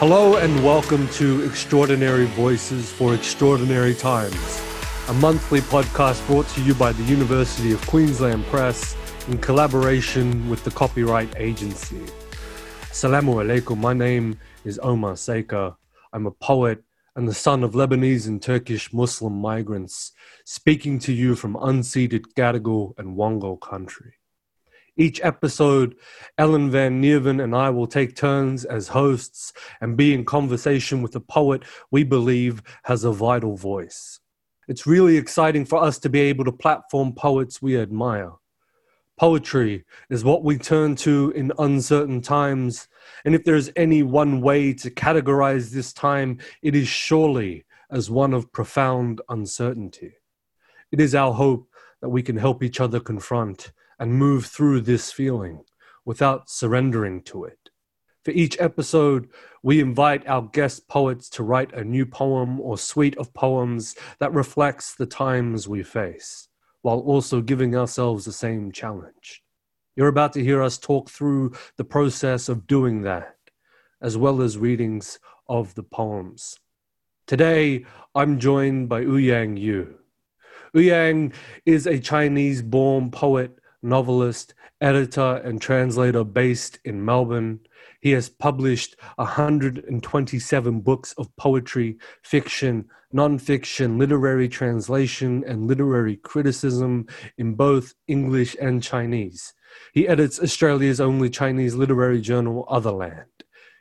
Hello and welcome to Extraordinary Voices for Extraordinary Times, a monthly podcast brought to you by the University of Queensland Press in collaboration with the Copyright Agency. Assalamu alaikum, my name is Omar Sakr. I'm a poet and the son of Lebanese and Turkish Muslim migrants, speaking to you from unceded Gadigal and Wangal country. Each episode, Ellen van Neerven and I will take turns as hosts and be in conversation with a poet we believe has a vital voice. It's really exciting for us to be able to platform poets we admire. Poetry is what we turn to in uncertain times, and if there's any one way to categorize this time, it is surely as one of profound uncertainty. It is our hope that we can help each other confront and move through this feeling without surrendering to it. For each episode, we invite our guest poets to write a new poem or suite of poems that reflects the times we face, while also giving ourselves the same challenge. You're about to hear us talk through the process of doing that, as well as readings of the poems. Today, I'm joined by Ouyang Yu. Ouyang is a Chinese born poet novelist, editor, and translator based in Melbourne. He has published 127 books of poetry, fiction, nonfiction, literary translation, and literary criticism in both English and Chinese. He edits Australia's only Chinese literary journal, Otherland.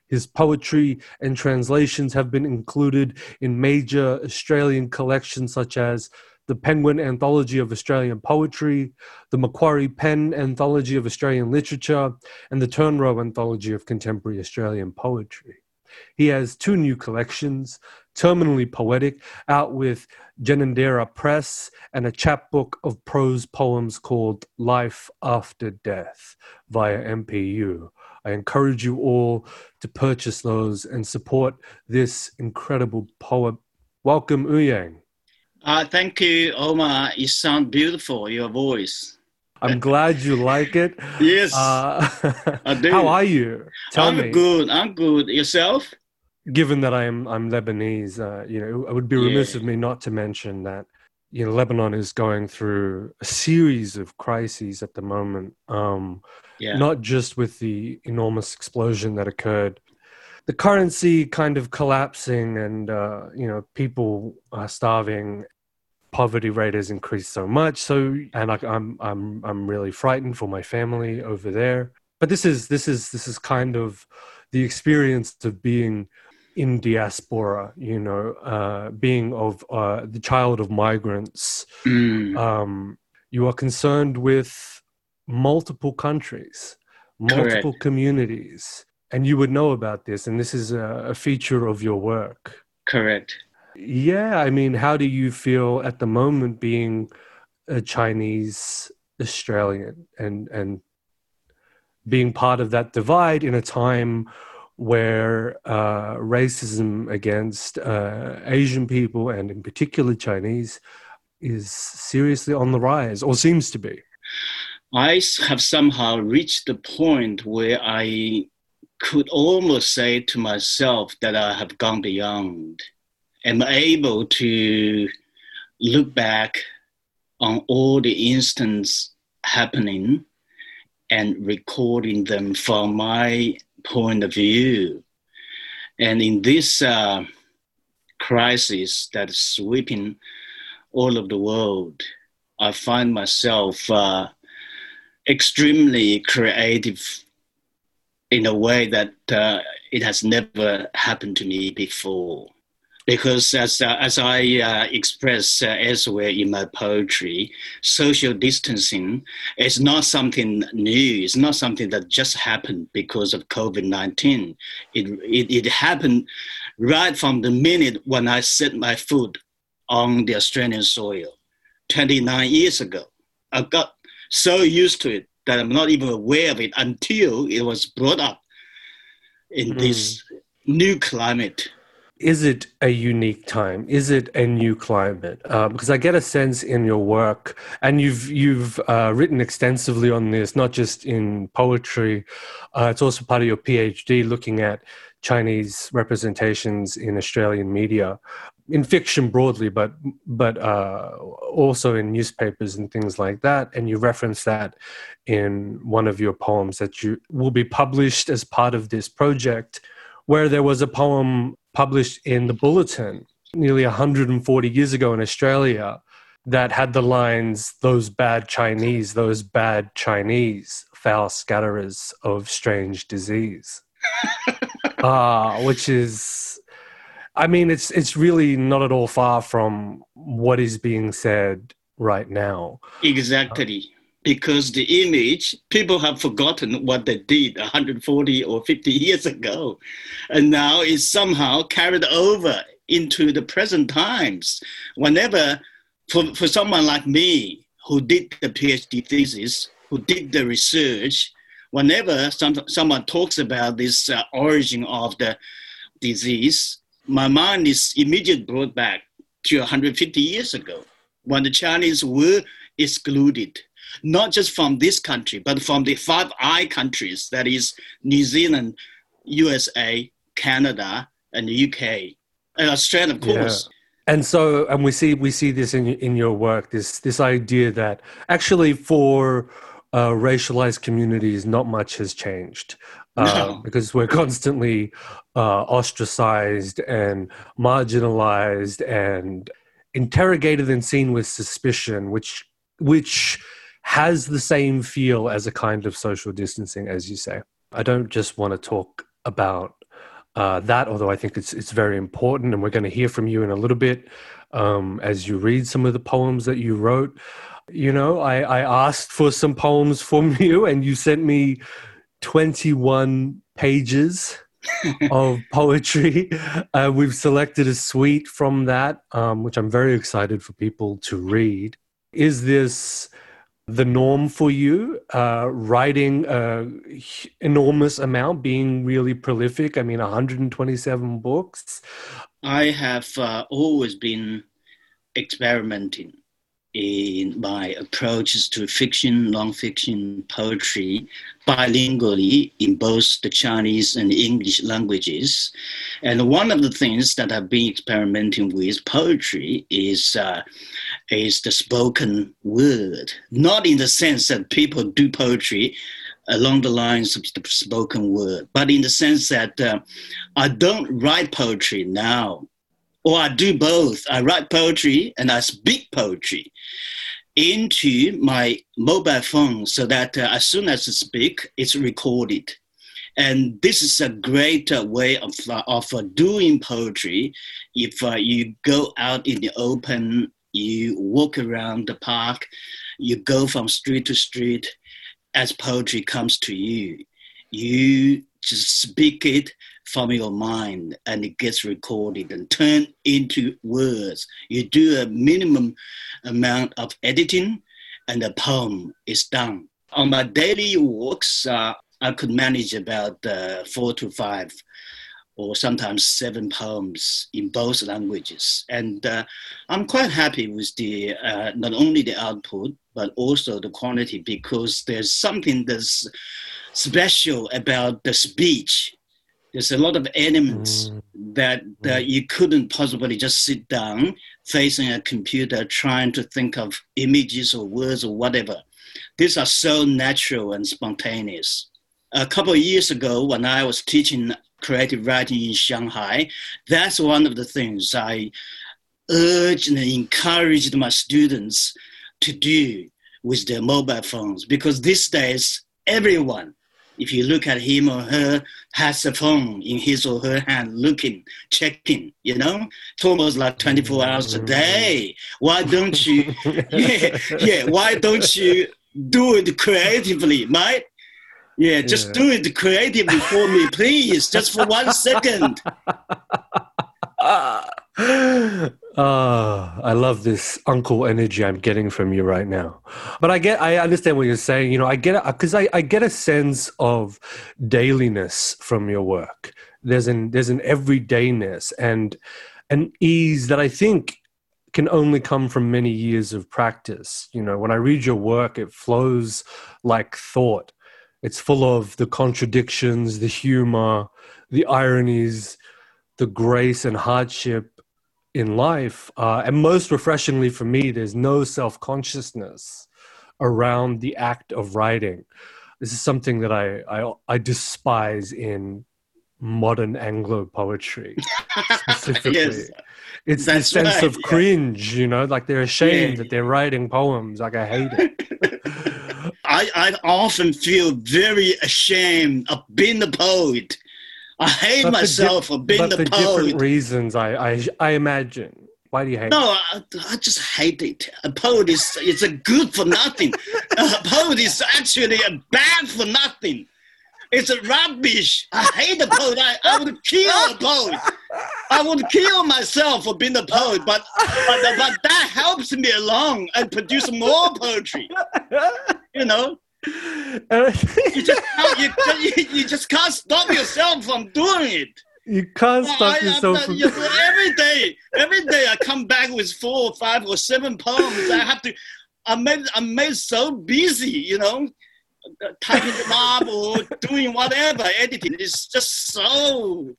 His poetry and translations have been included in major Australian collections such as the Penguin Anthology of Australian Poetry, the Macquarie Pen Anthology of Australian Literature, and the Turnrow Anthology of Contemporary Australian Poetry. He has two new collections, Terminally Poetic, out with Ginninderra Press, and a chapbook of prose poems called Life After Death via MPU. I encourage you all to purchase those and support this incredible poet. Welcome, Ouyang. Uh, thank you, Omar. You sound beautiful, your voice. I'm glad you like it. yes. Uh, I do. How are you? Tell I'm me. good. I'm good. Yourself? Given that I'm I'm Lebanese, uh, you know, it would be remiss yeah. of me not to mention that you know Lebanon is going through a series of crises at the moment. Um, yeah. Not just with the enormous explosion that occurred the currency kind of collapsing and uh, you know people are starving poverty rate has increased so much so and I, i'm i'm i'm really frightened for my family over there but this is this is this is kind of the experience of being in diaspora you know uh, being of uh, the child of migrants mm. um, you are concerned with multiple countries multiple Correct. communities and you would know about this and this is a, feature of your work. Correct. Yeah i mean how do you feel at the moment being a chinese australian and and being part of that divide in a time where uh, racism against uh, asian people and in particular chinese is seriously on the rise or seems to be? I have somehow reached the point where i could almost say to myself that I have gone beyond. Am able to look back on all the instances happening and recording them from my point of view. And in this uh, crisis that is sweeping all of the world, I find myself uh, extremely creative in a way that uh, it has never happened to me before. Because as, uh, as I uh, express uh, elsewhere in my poetry, social distancing is not something new. It's not something that just happened because of COVID 19. It, it, it happened right from the minute when I set my foot on the Australian soil 29 years ago. I got so used to it that I'm not even aware of it until it was brought up in mm. this new climate is it a unique time? Is it a new climate? Uh, because I get a sense in your work, and you've you've uh, written extensively on this, not just in poetry. Uh, it's also part of your PhD, looking at Chinese representations in Australian media, in fiction broadly, but but uh, also in newspapers and things like that. And you reference that in one of your poems that you will be published as part of this project, where there was a poem published in the Bulletin nearly 140 years ago in Australia that had the lines, Those bad Chinese, those bad Chinese, foul scatterers of strange disease. uh, which is, I mean, it's, it's really not at all far from what is being said right now. Exactly because the image, people have forgotten what they did 140 or 50 years ago. And now it's somehow carried over into the present times. Whenever, for, for someone like me who did the PhD thesis, who did the research, whenever some, someone talks about this uh, origin of the disease, my mind is immediately brought back to 150 years ago when the Chinese were excluded not just from this country, but from the five Eye countries, that is New Zealand, USA, Canada, and the UK, and Australia, of course. Yeah. And so, and we see we see this in in your work. This this idea that actually for uh, racialized communities, not much has changed. No. because we're constantly uh, ostracized and marginalized and interrogated and seen with suspicion, which which has the same feel as a kind of social distancing, as you say. I don't just want to talk about uh, that, although I think it's it's very important, and we're going to hear from you in a little bit um, as you read some of the poems that you wrote. You know, I, I asked for some poems from you, and you sent me twenty one pages of poetry. Uh, we've selected a suite from that, um, which I'm very excited for people to read. Is this the norm for you, uh, writing an enormous amount, being really prolific? I mean, 127 books. I have uh, always been experimenting in my approaches to fiction, nonfiction, poetry, bilingually in both the Chinese and English languages. And one of the things that I've been experimenting with poetry is uh, is the spoken word, not in the sense that people do poetry along the lines of the spoken word, but in the sense that uh, I don't write poetry now, or I do both. I write poetry and I speak poetry into my mobile phone so that uh, as soon as I speak, it's recorded. And this is a great uh, way of, uh, of uh, doing poetry. If uh, you go out in the open you walk around the park, you go from street to street as poetry comes to you. You just speak it from your mind and it gets recorded and turned into words. You do a minimum amount of editing and the poem is done. On my daily walks, uh, I could manage about uh, four to five or sometimes seven poems in both languages. And uh, I'm quite happy with the uh, not only the output but also the quality because there's something that's special about the speech. There's a lot of elements mm. that, that you couldn't possibly just sit down facing a computer trying to think of images or words or whatever. These are so natural and spontaneous. A couple of years ago, when I was teaching creative writing in Shanghai, that's one of the things I urged and encouraged my students to do with their mobile phones because these days everyone if you look at him or her has a phone in his or her hand looking checking you know it's almost like 24 hours a day why don't you yeah, yeah why don't you do it creatively right yeah, just yeah. do it creatively for me, please, just for one second. Uh, I love this uncle energy I'm getting from you right now. But I get, I understand what you're saying. You know, I get because I, I get a sense of dailiness from your work. There's an there's an everydayness and an ease that I think can only come from many years of practice. You know, when I read your work, it flows like thought. It's full of the contradictions, the humor, the ironies, the grace and hardship in life. Uh, and most refreshingly for me, there's no self consciousness around the act of writing. This is something that I, I, I despise in modern Anglo poetry specifically. yes, it's the sense right, of cringe, you know, like they're ashamed yeah. that they're writing poems. Like I hate it. I, I often feel very ashamed of being a poet I hate but myself di- for being the, the poet. different reasons I, I I imagine. Why do you hate? No, I, I just hate it. A poet is it's a good for nothing. a poet is actually a bad for nothing. It's a rubbish. I hate a poet. I, I would kill a poet. I would kill myself for being a poet, but, but but that helps me along and produce more poetry. You know you just you, you, you, just can't stop yourself from doing it. You can't oh, stop I, yourself from every day. Every day I come back with four or five or seven poems. I have to. I'm made. I'm made so busy. You know, typing them up or doing whatever editing. It's just so.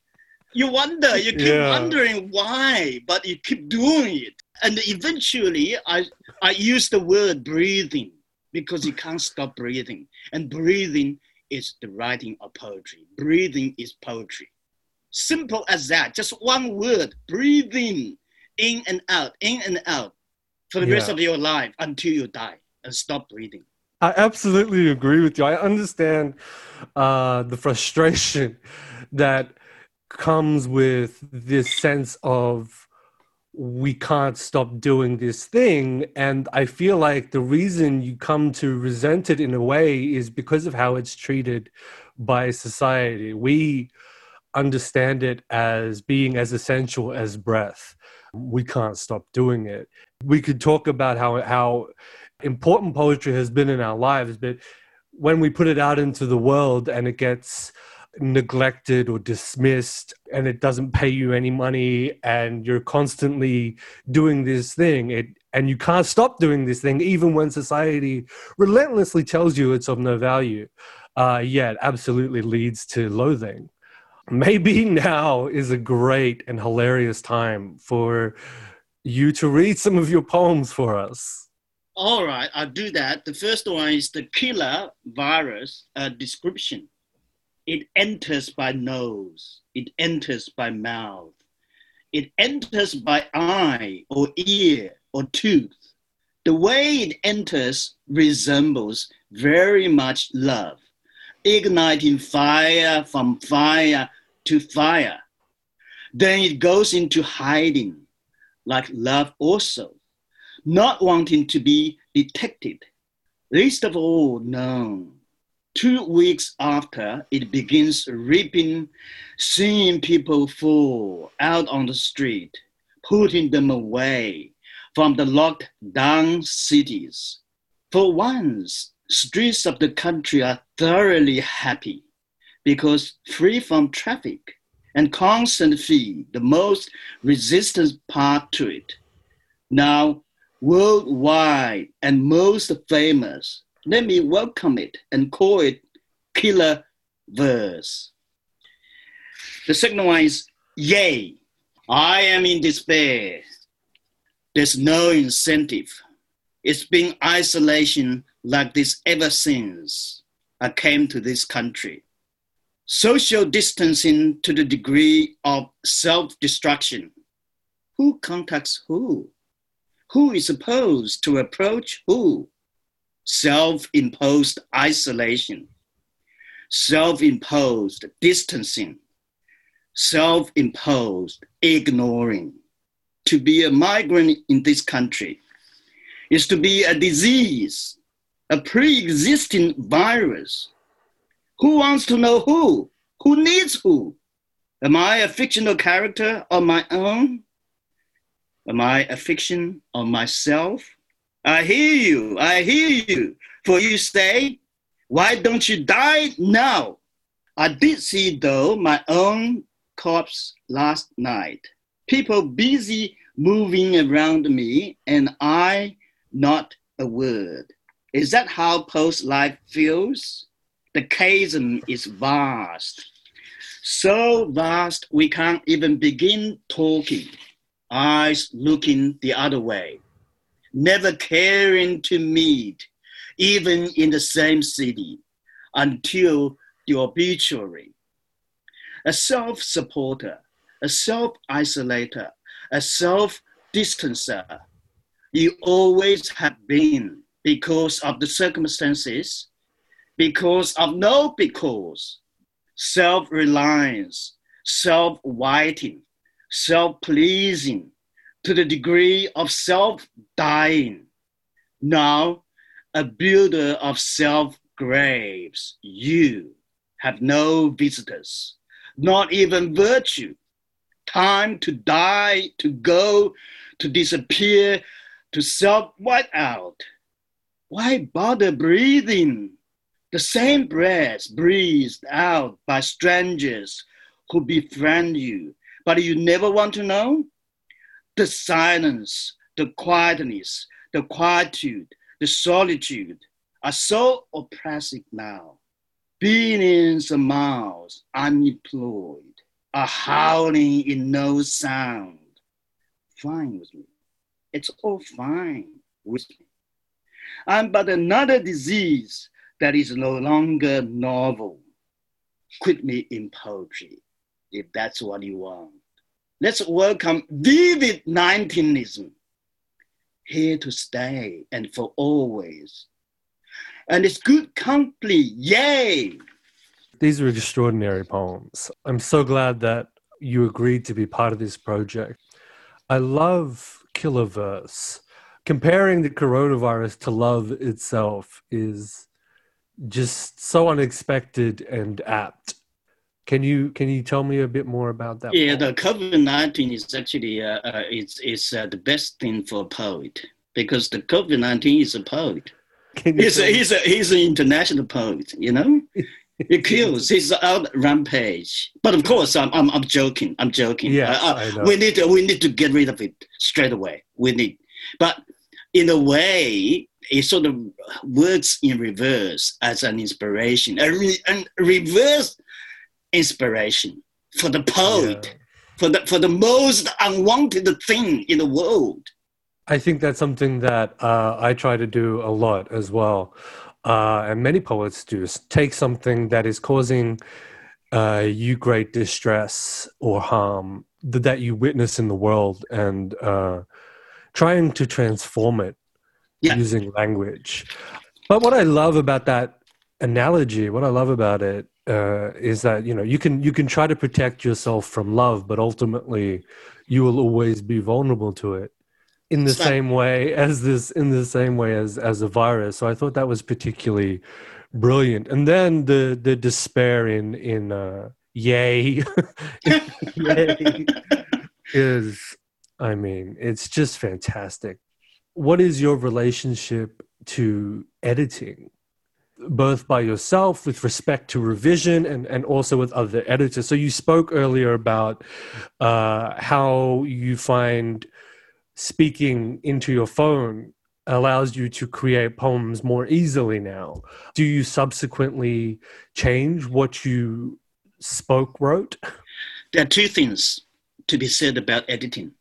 You wonder. You keep yeah. wondering why, but you keep doing it, and eventually, I I use the word breathing because you can't stop breathing. And breathing is the writing of poetry. Breathing is poetry. Simple as that. Just one word breathing in and out, in and out for the yeah. rest of your life until you die and stop breathing. I absolutely agree with you. I understand uh, the frustration that comes with this sense of we can't stop doing this thing. And I feel like the reason you come to resent it in a way is because of how it's treated by society. We understand it as being as essential as breath. We can't stop doing it. We could talk about how, how important poetry has been in our lives, but when we put it out into the world and it gets neglected or dismissed and it doesn't pay you any money and you're constantly doing this thing. It and you can't stop doing this thing even when society relentlessly tells you it's of no value uh, yeah it absolutely leads to loathing. Maybe now is a great and hilarious time for you to read some of your poems for us. All right i'll do that. The first one is the killer virus uh, description it enters by nose, it enters by mouth, it enters by eye or ear or tooth. The way it enters resembles very much love, igniting fire from fire to fire. Then it goes into hiding, like love also, not wanting to be detected, least of all known two weeks after it begins ripping, seeing people fall out on the street, putting them away from the locked down cities. For once, streets of the country are thoroughly happy because free from traffic and constant fee, the most resistant part to it. Now, worldwide and most famous, let me welcome it and call it killer verse. The second one is, Yay, I am in despair. There's no incentive. It's been isolation like this ever since I came to this country. Social distancing to the degree of self destruction. Who contacts who? Who is supposed to approach who? Self imposed isolation, self imposed distancing, self imposed ignoring. To be a migrant in this country is to be a disease, a pre existing virus. Who wants to know who? Who needs who? Am I a fictional character of my own? Am I a fiction of myself? I hear you, I hear you. For you say, why don't you die now? I did see, though, my own corpse last night. People busy moving around me, and I not a word. Is that how post life feels? The chasm is vast. So vast we can't even begin talking, eyes looking the other way, never caring to meet, even in the same city, until the obituary. A self supporter, a self isolator, a self distancer, you always have been because of the circumstances, because of no because, self reliance, self whiting, self pleasing, to the degree of self dying. Now, a builder of self graves, you have no visitors, not even virtue. Time to die, to go, to disappear, to self white out. Why bother breathing? The same breath breathed out by strangers who befriend you, but you never want to know? The silence, the quietness, the quietude, the solitude are so oppressive now. Billions of miles unemployed are howling in no sound. Fine with me. It's all fine with me. I'm but another disease that is no longer novel. Quit me in poetry, if that's what you want. Let's welcome vivid 19ism, here to stay and for always. And it's good company, yay! These are extraordinary poems. I'm so glad that you agreed to be part of this project. I love Killerverse comparing the coronavirus to love itself is just so unexpected and apt. Can you can you tell me a bit more about that? Yeah, the COVID nineteen is actually uh, uh, it's it's uh, the best thing for a poet because the COVID nineteen is a poet. He's a, he's a he's an international poet, you know. It kills. He's out rampage. But of course, I'm I'm, I'm joking. I'm joking. Yeah, uh, we need to, we need to get rid of it straight away. We need, but in a way, it sort of works in reverse as an inspiration, a, re, a reverse inspiration for the poet, yeah. for the for the most unwanted thing in the world. I think that's something that uh, I try to do a lot as well, uh, and many poets do. Take something that is causing uh, you great distress or harm that you witness in the world, and uh, trying to transform it yeah. using language. But what I love about that analogy, what I love about it, uh, is that you know you can you can try to protect yourself from love, but ultimately you will always be vulnerable to it in the same way as this in the same way as as a virus. So I thought that was particularly brilliant. And then the the despair in in uh, yay, yay is I mean, it's just fantastic. What is your relationship to editing? Both by yourself with respect to revision and, and also with other editors. So, you spoke earlier about uh, how you find speaking into your phone allows you to create poems more easily now. Do you subsequently change what you spoke wrote? There are two things to be said about editing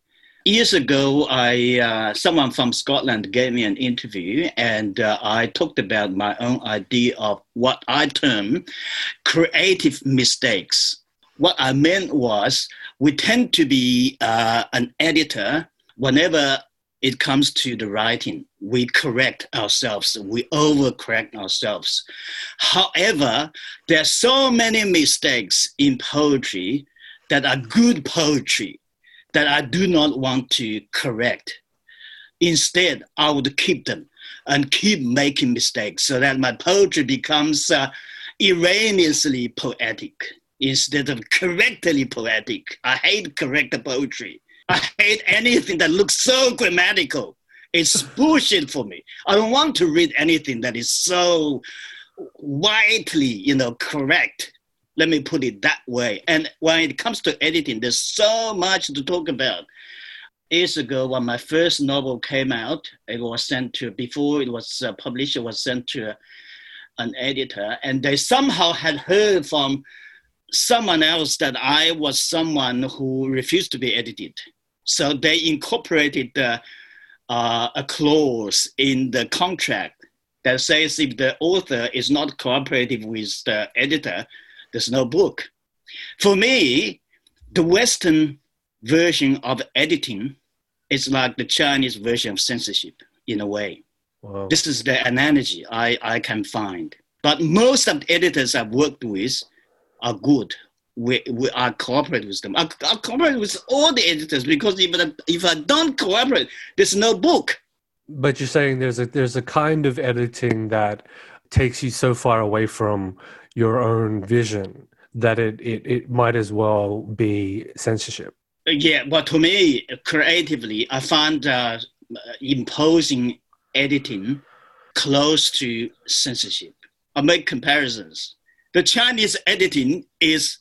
years ago, I uh, someone from Scotland gave me an interview, and uh, I talked about my own idea of what I term creative mistakes. What I meant was we tend to be uh, an editor whenever it comes to the writing. We correct ourselves, we overcorrect ourselves. However, there are so many mistakes in poetry that are good poetry that I do not want to correct. Instead, I would keep them and keep making mistakes so that my poetry becomes uh, erroneously poetic instead of correctly poetic. I hate correct poetry. I hate anything that looks so grammatical. It's bullshit for me. I don't want to read anything that is so widely, you know, correct. Let me put it that way. And when it comes to editing, there's so much to talk about. Years ago, when my first novel came out, it was sent to, before it was uh, published, it was sent to an editor, and they somehow had heard from someone else that I was someone who refused to be edited. So they incorporated uh, a clause in the contract that says if the author is not cooperative with the editor, there's no book. For me, the Western version of editing is like the Chinese version of censorship in a way. Wow. This is the analogy I, I can find. But most of the editors I've worked with are good. We, we are cooperate with them. I, I cooperate with all the editors because if I, if I don't cooperate, there's no book. But you're saying there's a there's a kind of editing that takes you so far away from your own vision that it, it, it might as well be censorship. Yeah, but to me, creatively, I find uh, imposing editing close to censorship. I make comparisons. The Chinese editing is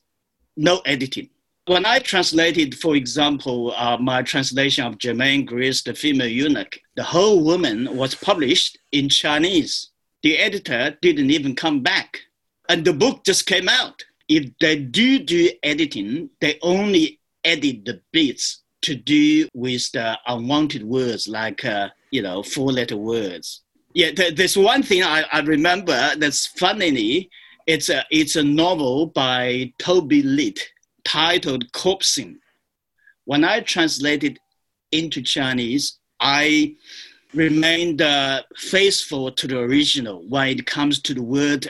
no editing. When I translated, for example, uh, my translation of Germaine Greer's The Female Eunuch, the whole woman was published in Chinese. The editor didn't even come back. And the book just came out. If they do do editing, they only edit the bits to do with the unwanted words like, uh, you know, four letter words yeah, there's one thing I, I remember that's funny. It's a, it's a novel by Toby Litt titled Corpsing. When I translated into Chinese, I remained uh, faithful to the original when it comes to the word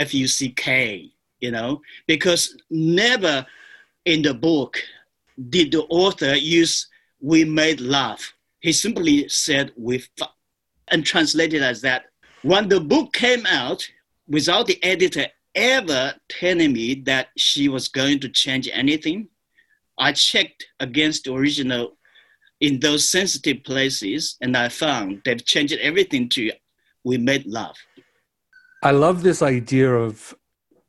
F-U-C-K, you know, because never in the book did the author use we made love. He simply said we fucked and translated as that. When the book came out, without the editor ever telling me that she was going to change anything, I checked against the original in those sensitive places, and I found they've changed everything to "We made love." I love this idea of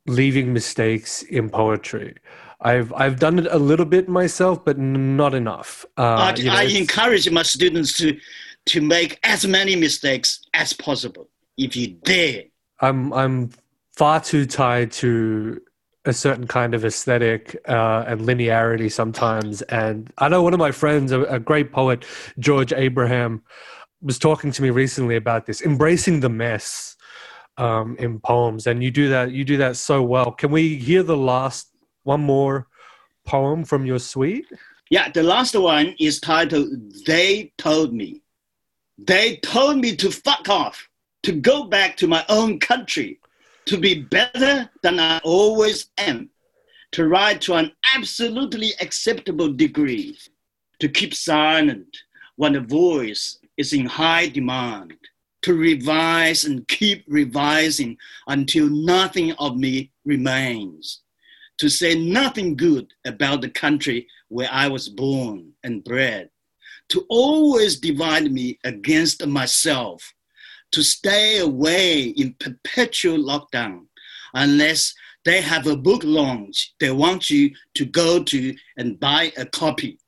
leaving mistakes in poetry. I've I've done it a little bit myself, but not enough. Uh, I, you know, I encourage my students to to make as many mistakes as possible if you dare. I'm I'm far too tied to a certain kind of aesthetic uh, and linearity sometimes. And I know one of my friends, a, a, great poet, George Abraham, was talking to me recently about this, embracing the mess um, in poems. And you do that, you do that so well. Can we hear the last one more poem from your suite? Yeah, the last one is titled "They Told Me." They told me to fuck off, to go back to my own country, to be better than I always am, to write to an absolutely acceptable degree, to keep silent when a voice is in high demand, to revise and keep revising until nothing of me remains, to say nothing good about the country where I was born and bred, to always divide me against myself, to stay away in perpetual lockdown. Unless they have a book launch they want you to go to and buy a copy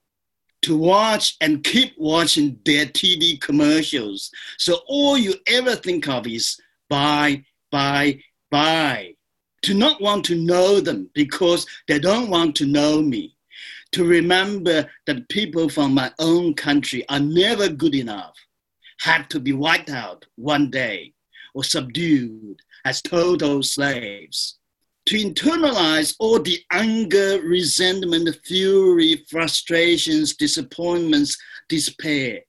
to watch and keep watching their TV commercials. So all you ever think of is buy, buy, buy. To not want to know them because they don't want to know me to remember that people from my own country are never good enough, had to be wiped out one day or subdued as total slaves. To internalize all the anger, resentment, fury, frustrations, disappointments, despair,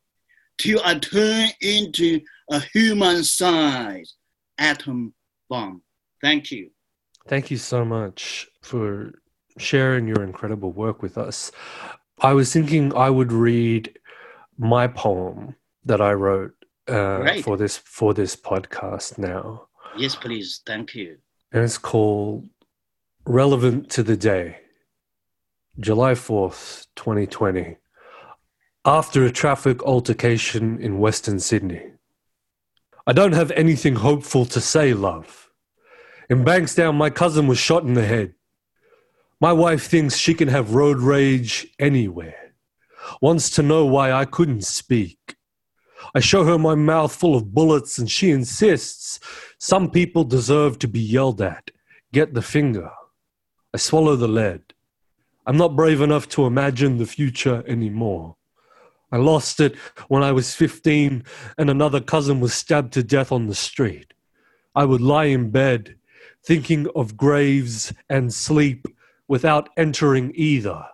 till I turn into a human sized atom bomb. Thank you. Thank you so much for sharing your incredible work with us. I was thinking I would read my poem that I wrote uh, for this for this podcast now. Yes, please. Thank you. And it's called "Relevant to the Day." July fourth, twenty twenty. after a traffic altercation in Western Sydney. I don't have anything hopeful to say, love. In Bankstown, my cousin was shot in the head. My wife thinks she can have road rage anywhere, wants to know why I couldn't speak. I show her my mouth full of bullets, and she insists some people deserve to be yelled at. Get the finger. I swallow the lead. I'm not brave enough to imagine the future anymore. I lost it when I was 15 and another cousin was stabbed to death on the street. I would lie in bed thinking of graves and sleep without entering either,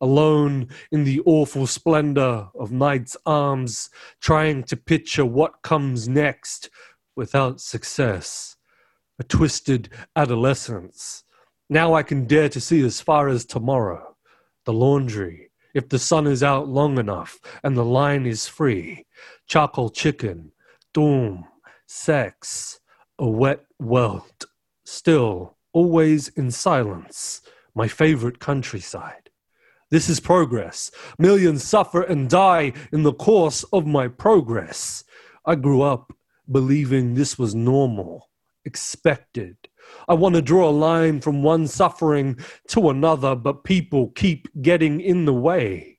alone in the awful splendor of night's arms, trying to picture what comes next without success. A twisted adolescence. Now I can dare to see as far as tomorrow, the laundry if the sun is out long enough and the line is free. Charcoal chicken, doom, sex, a wet welt. Still, always in silence, my favorite countryside. This is progress. Millions suffer and die in the course of my progress. I grew up believing this was normal, expected. I want to draw a line from one suffering to another, but people keep getting in the way.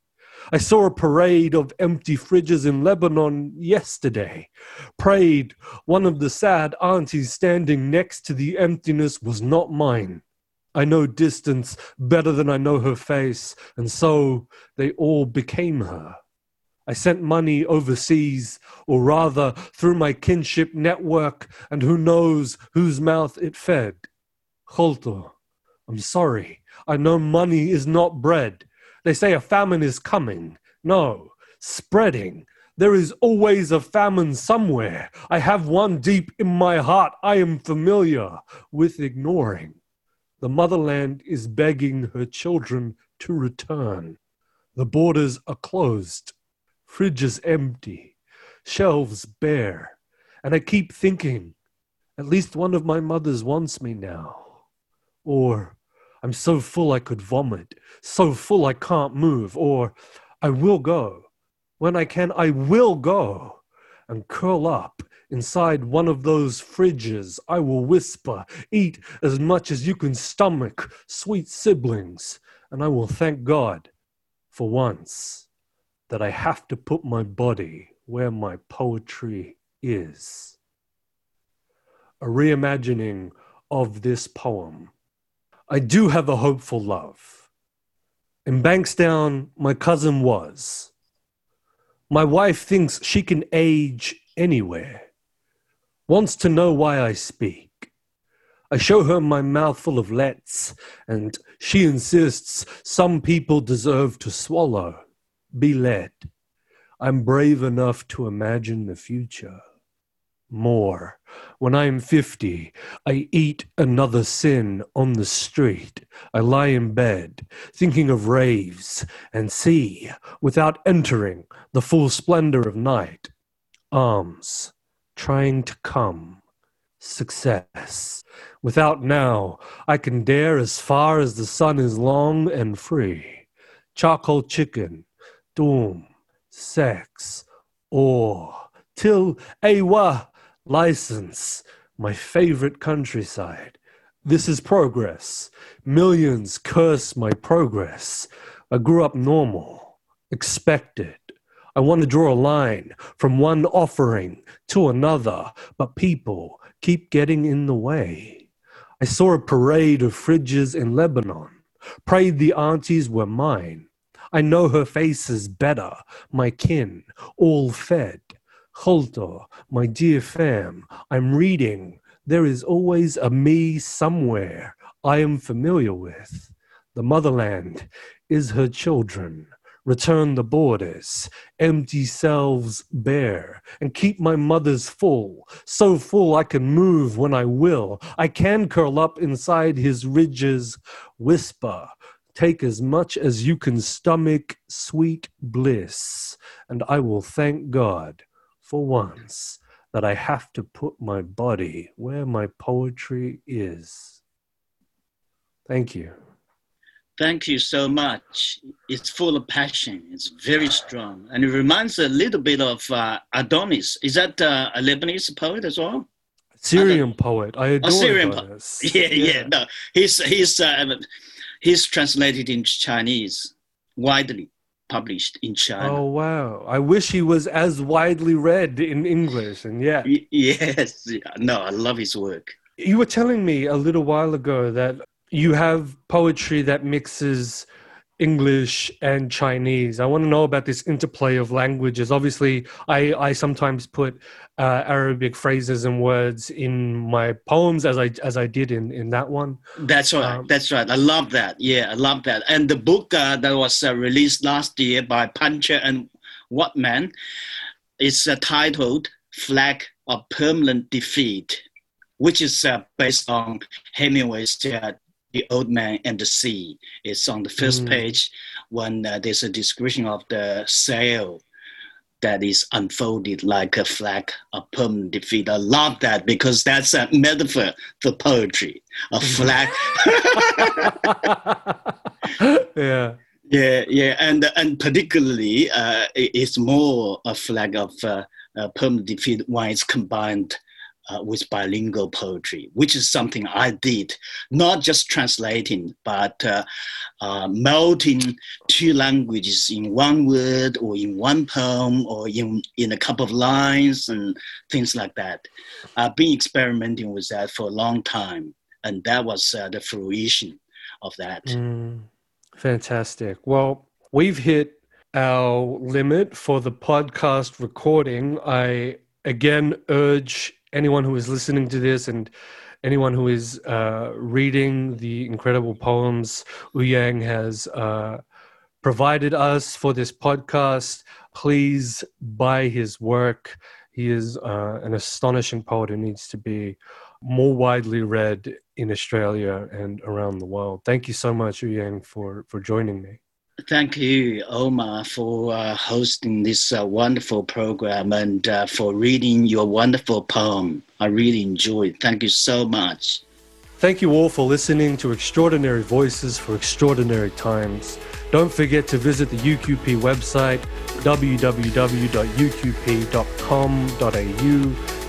I saw a parade of empty fridges in Lebanon yesterday. Prayed one of the sad aunties standing next to the emptiness was not mine. I know distance better than I know her face, and so they all became her. I sent money overseas, or rather through my kinship network, and who knows whose mouth it fed. Cholto, I'm sorry. I know money is not bread. They say a famine is coming. No, spreading. There is always a famine somewhere. I have one deep in my heart I am familiar with ignoring. The motherland is begging her children to return. The borders are closed fridges empty, shelves bare, and I keep thinking, at least one of my mothers wants me now. Or, I'm so full I could vomit, so full I can't move, or, I will go. When I can, I will go and curl up inside one of those fridges. I will whisper, eat as much as you can stomach, sweet siblings, and I will thank God for once that I have to put my body where my poetry is. A reimagining of this poem. I do have a hopeful love. In Bankstown, my cousin was. My wife thinks she can age anywhere, wants to know why I speak. I show her my mouth full of lets, and she insists some people deserve to swallow be led. I'm brave enough to imagine the future. More. When I'm 50, I eat another sin on the street. I lie in bed, thinking of raves, and see, without entering the full splendor of night, arms trying to come, success. Without now, I can dare as far as the sun is long and free. Charcoal chicken, doom, sex, or till Awa license, my favorite countryside. This is progress. Millions curse my progress. I grew up normal, expected. I want to draw a line from one offering to another, but people keep getting in the way. I saw a parade of fridges in Lebanon, prayed the aunties were mine. I know her faces better, my kin, all fed. Cholto, my dear fam, I'm reading. There is always a me somewhere I am familiar with. The motherland is her children. Return the borders, empty selves bare, and keep my mothers full, so full I can move when I will. I can curl up inside his ridges, whisper, Take as much as you can stomach sweet bliss, and I will thank God for once that I have to put my body where my poetry is. Thank you. Thank you so much. It's full of passion. It's very strong, and it reminds a little bit of uh, Adonis. Is that uh, a Lebanese poet as well? Syrian poet. I adore Syrian Adonis. po- Yeah, yeah, No, he's he's uh, he's translated in Chinese, widely published in China. Oh wow! I wish he was as widely read in English. And yeah, Y- yes, no, I love his work. you were telling me a little while ago that you have poetry that mixes English and Chinese. I want to know about this interplay of languages. Obviously, I, I sometimes put uh, Arabic phrases and words in my poems, as I as I did in in that one. That's right. Um, that's right. I love that. Yeah, I love that. And the book uh, that was uh, released last year by Puncher and Wattmann is uh, titled "Flag of Permanent Defeat," which is uh, based on Hemingway's uh, "The Old Man and the Sea." It's on the first Mm. page when uh, there's a description of the sail that is unfolded like a flag of permanent defeat. I love that because that's a metaphor for poetry. A flag. yeah. yeah, yeah, and and particularly, uh, it's more a flag of uh, uh, permanent defeat when it's combined. Uh, with bilingual poetry, which is something I did, not just translating, but uh, uh, melting two languages in one word or in one poem or in, in a couple of lines and things like that. I've been experimenting with that for a long time, and that was uh, the fruition of that. Mm, fantastic. Well, we've hit our limit for the podcast recording. I again urge anyone who is listening to this and anyone who is uh, reading the incredible poems Ouyang has uh, provided us for this podcast, please buy his work. He is uh, an astonishing poet who needs to be more widely read in Australia and around the world. Thank you so much, Ouyang, for, for joining me. Thank you, Omar, for uh, hosting this uh, wonderful program and uh, for reading your wonderful poem. I really enjoyed. Thank you so much. Thank you all for listening to Extraordinary Voices for Extraordinary Times. Don't forget to visit the UQP website, www.uqp.com.au,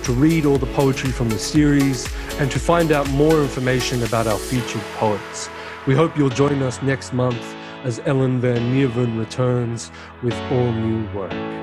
to read all the poetry from the series and to find out more information about our featured poets. We hope you'll join us next month as Ellen van Neerven returns with all new work.